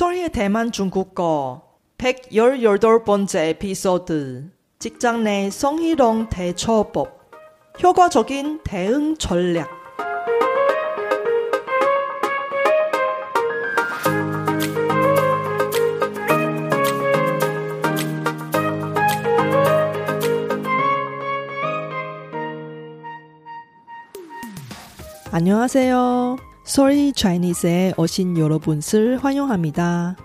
소리의 대만 중국어 118번째 에피소드. 직장 내 성희롱 대처법. 효과적인 대응 전략. 안녕하세요. 소리 차이니스에 오신 여러분을 환영합니다.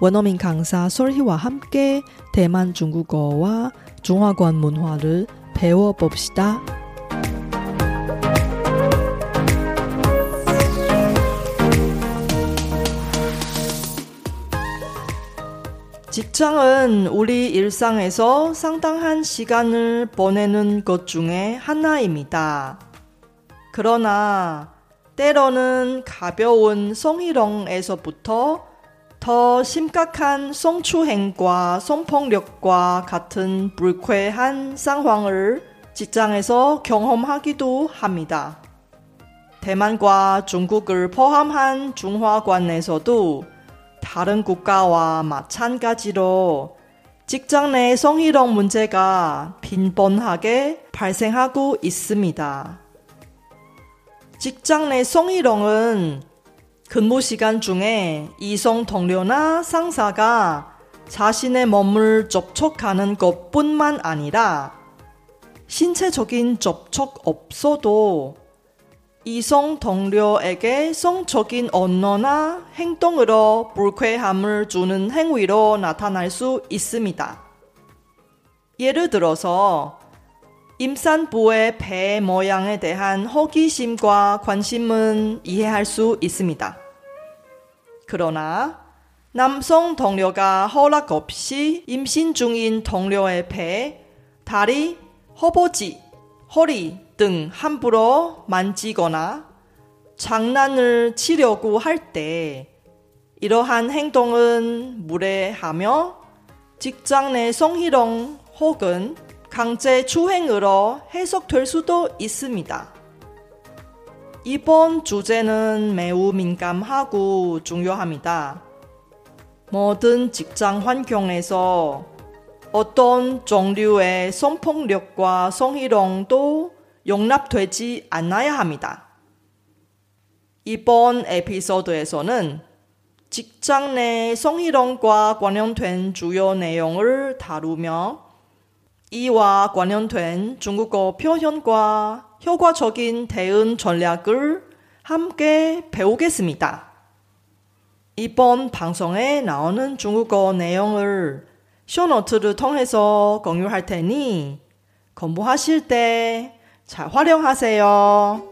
원어민 강사 솔희와 함께 대만 중국어와 중화권 문화를 배워봅시다. 직장은 우리 일상에서 상당한 시간을 보내는 것 중에 하나입니다. 그러나 때로는 가벼운 성희롱에서부터 더 심각한 성추행과 성폭력과 같은 불쾌한 상황을 직장에서 경험하기도 합니다. 대만과 중국을 포함한 중화권에서도 다른 국가와 마찬가지로 직장 내 성희롱 문제가 빈번하게 발생하고 있습니다. 직장 내 성희롱은 근무 시간 중에 이성 동료나 상사가 자신의 몸을 접촉하는 것 뿐만 아니라 신체적인 접촉 없어도 이성 동료에게 성적인 언어나 행동으로 불쾌함을 주는 행위로 나타날 수 있습니다. 예를 들어서 임산부의 배 모양에 대한 호기심과 관심은 이해할 수 있습니다. 그러나 남성 동료가 허락 없이 임신 중인 동료의 배, 다리, 허벅지, 허리 등 함부로 만지거나 장난을 치려고 할 때 이러한 행동은 무례하며 직장 내 성희롱 혹은 강제 추행으로 해석될 수도 있습니다. 이번 주제는 매우 민감하고 중요합니다. 모든 직장 환경에서 어떤 종류의 성폭력과 성희롱도 용납되지 않아야 합니다. 이번 에피소드에서는 직장 내 성희롱과 관련된 주요 내용을 다루며 이와 관련된 중국어 표현과 효과적인 대응 전략을 함께 배우겠습니다. 이번 방송에 나오는 중국어 내용을 쇼노트를 통해서 공유할 테니 공부하실 때 잘 활용하세요.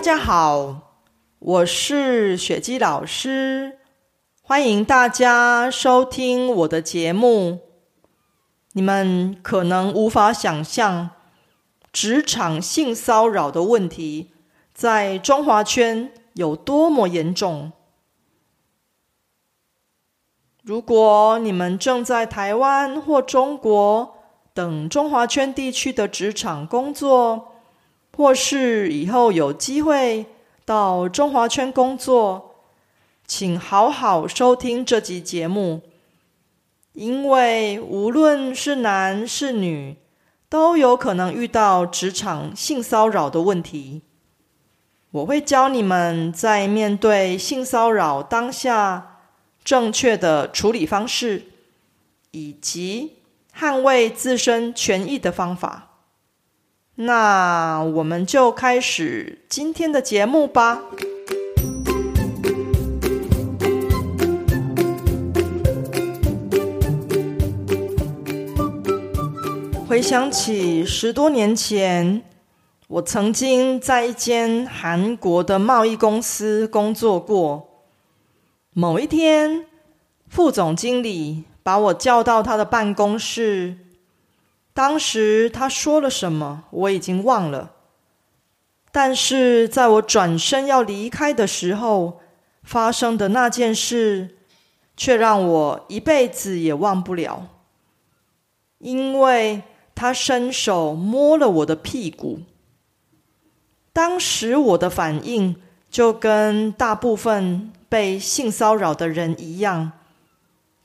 大家好，我是雪姬老师，欢迎大家收听我的节目。你们可能无法想象，职场性骚扰的问题在中华圈有多么严重。如果你们正在台湾或中国等中华圈地区的职场工作，或是以后有机会到中华圈工作，请好好收听这集节目，因为无论是男是女，都有可能遇到职场性骚扰的问题。我会教你们在面对性骚扰当下正确的处理方式，以及捍卫自身权益的方法。那我们就开始今天的节目吧。回想起十多年前，我曾经在一间韩国的贸易公司工作过。某一天，副总经理把我叫到他的办公室。当时他说了什么，我已经忘了。但是在我转身要离开的时候，发生的那件事，却让我一辈子也忘不了。因为他伸手摸了我的屁股。当时我的反应就跟大部分被性骚扰的人一样，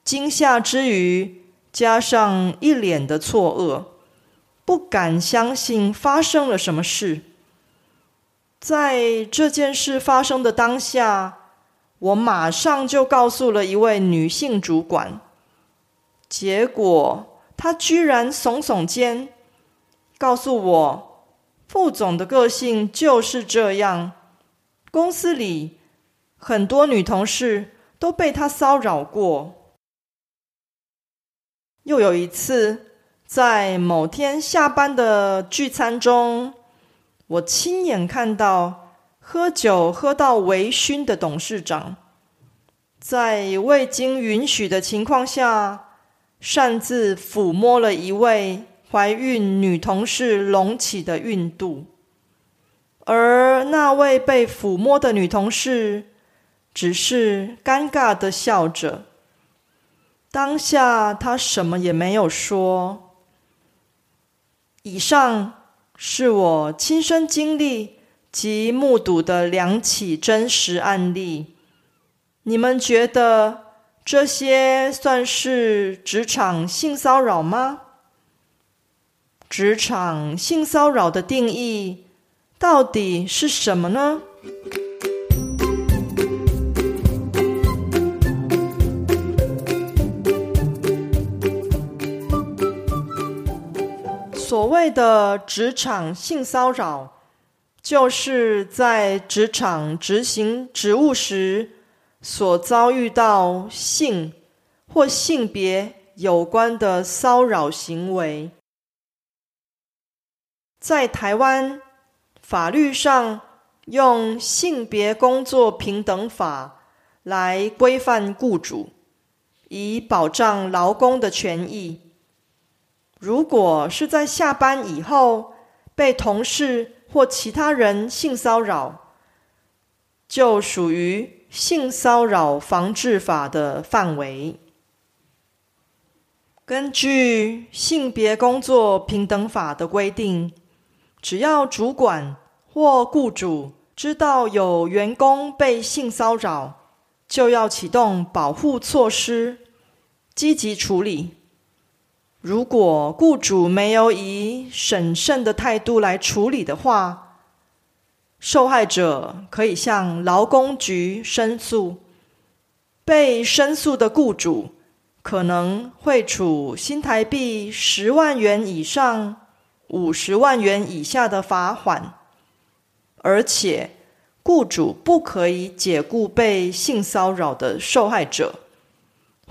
惊吓之余，加上一脸的错愕，不敢相信发生了什么事。在这件事发生的当下，我马上就告诉了一位女性主管，结果她居然耸耸肩，告诉我，副总的个性就是这样，公司里很多女同事都被他骚扰过。又有一次，在某天下班的聚餐中。我亲眼看到喝酒喝到微醺的董事长，在未经允许的情况下，擅自抚摸了一位怀孕女同事隆起的孕肚，而那位被抚摸的女同事只是尴尬的笑着。当下他什么也没有说。以上。是我亲身经历及目睹的两起真实案例。你们觉得这些算是职场性骚扰吗？职场性骚扰的定义到底是什么呢？所谓的职场性骚扰，就是在职场执行职务时所遭遇到性或性别有关的骚扰行为。在台湾法律上，用性别工作平等法来规范雇主，以保障劳工的权益。如果是在下班以后被同事或其他人性骚扰，就属于性骚扰防治法的范围。根据性别工作平等法的规定，只要主管或雇主知道有员工被性骚扰，就要启动保护措施，积极处理。如果雇主没有以审慎的态度来处理的话，受害者可以向劳工局申诉。被申诉的雇主可能会处新台币十万元以上五十万元以下的罚款，而且雇主不可以解雇被性骚扰的受害者。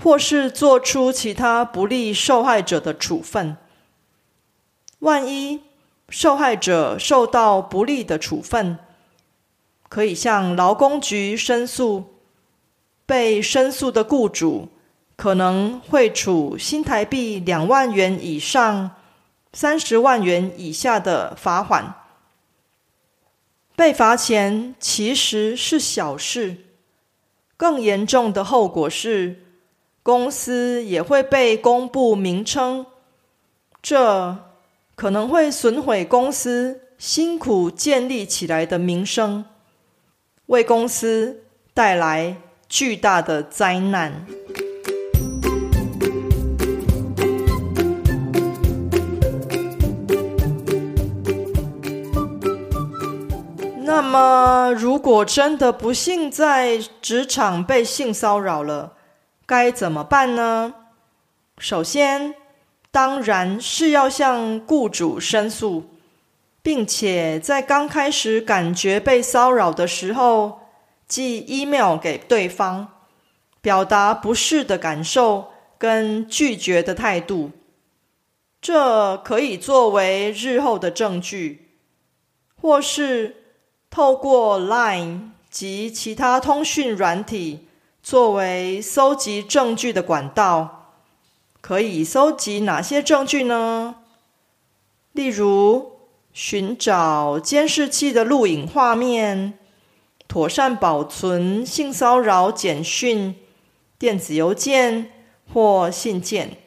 或是做出其他不利受害者的处分。万一受害者受到不利的处分，可以向劳工局申诉。被申诉的雇主可能会处新台币两万元以上三十万元以下的罚款。被罚钱其实是小事，更严重的后果是。公司也会被公布名称，这可能会损毁公司辛苦建立起来的名声，为公司带来巨大的灾难。那么，如果真的不幸在职场被性骚扰了，该怎么办呢？首先，当然是要向雇主申诉，并且在刚开始感觉被骚扰的时候，寄 email 给对方，表达不适的感受跟拒绝的态度。这可以作为日后的证据，或是透过 Line 及其他通讯软体。作为搜集证据的管道，可以搜集哪些证据呢？例如，寻找监视器的录影画面，妥善保存性骚扰简讯、电子邮件或信件。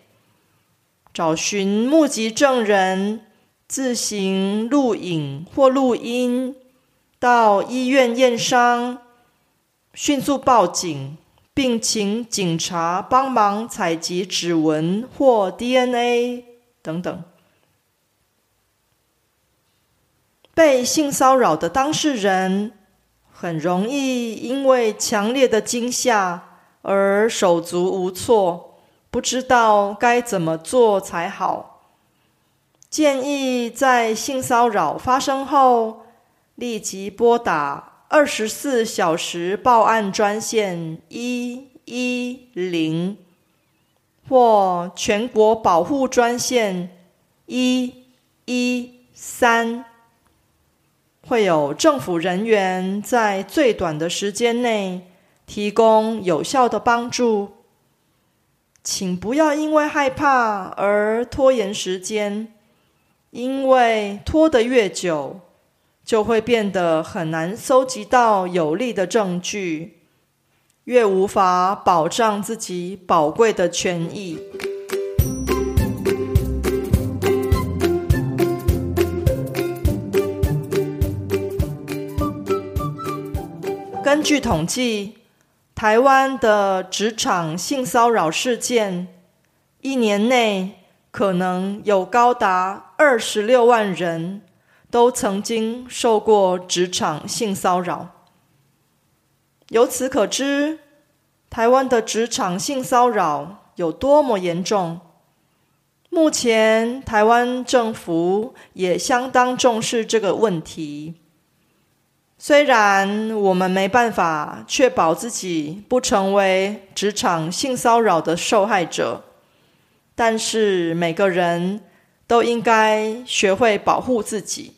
找寻目击证人，自行录影或录音，到医院验伤，迅速报警，并请警察帮忙采集指纹或 DNA 等等。被性骚扰的当事人很容易因为强烈的惊吓而手足无措，不知道该怎么做才好。建议在性骚扰发生后立即拨打二十四小时报案专线一一零或全国保护专线一一三。会有政府人员在最短的时间内提供有效的帮助，请不要因为害怕而拖延时间，因为拖得越久，就会变得很难搜集到有力的证据，越无法保障自己宝贵的权益。根据统计，台湾的职场性骚扰事件，一年内可能有高达二十六万人都曾经受过职场性骚扰。由此可知，台湾的职场性骚扰有多么严重。目前，台湾政府也相当重视这个问题。虽然我们没办法确保自己不成为职场性骚扰的受害者，但是每个人都应该学会保护自己。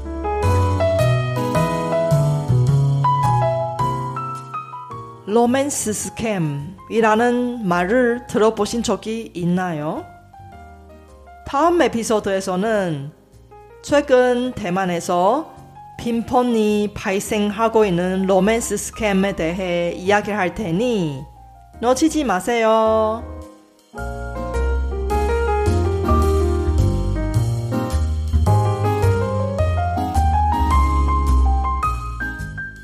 로맨스 스캠이라는 말을 들어보신 적이 있나요? 다음 에피소드에서는 최근 대만에서 빈번히 발생하고 있는 로맨스 스캠에 대해 이야기를 할 테니 놓치지 마세요.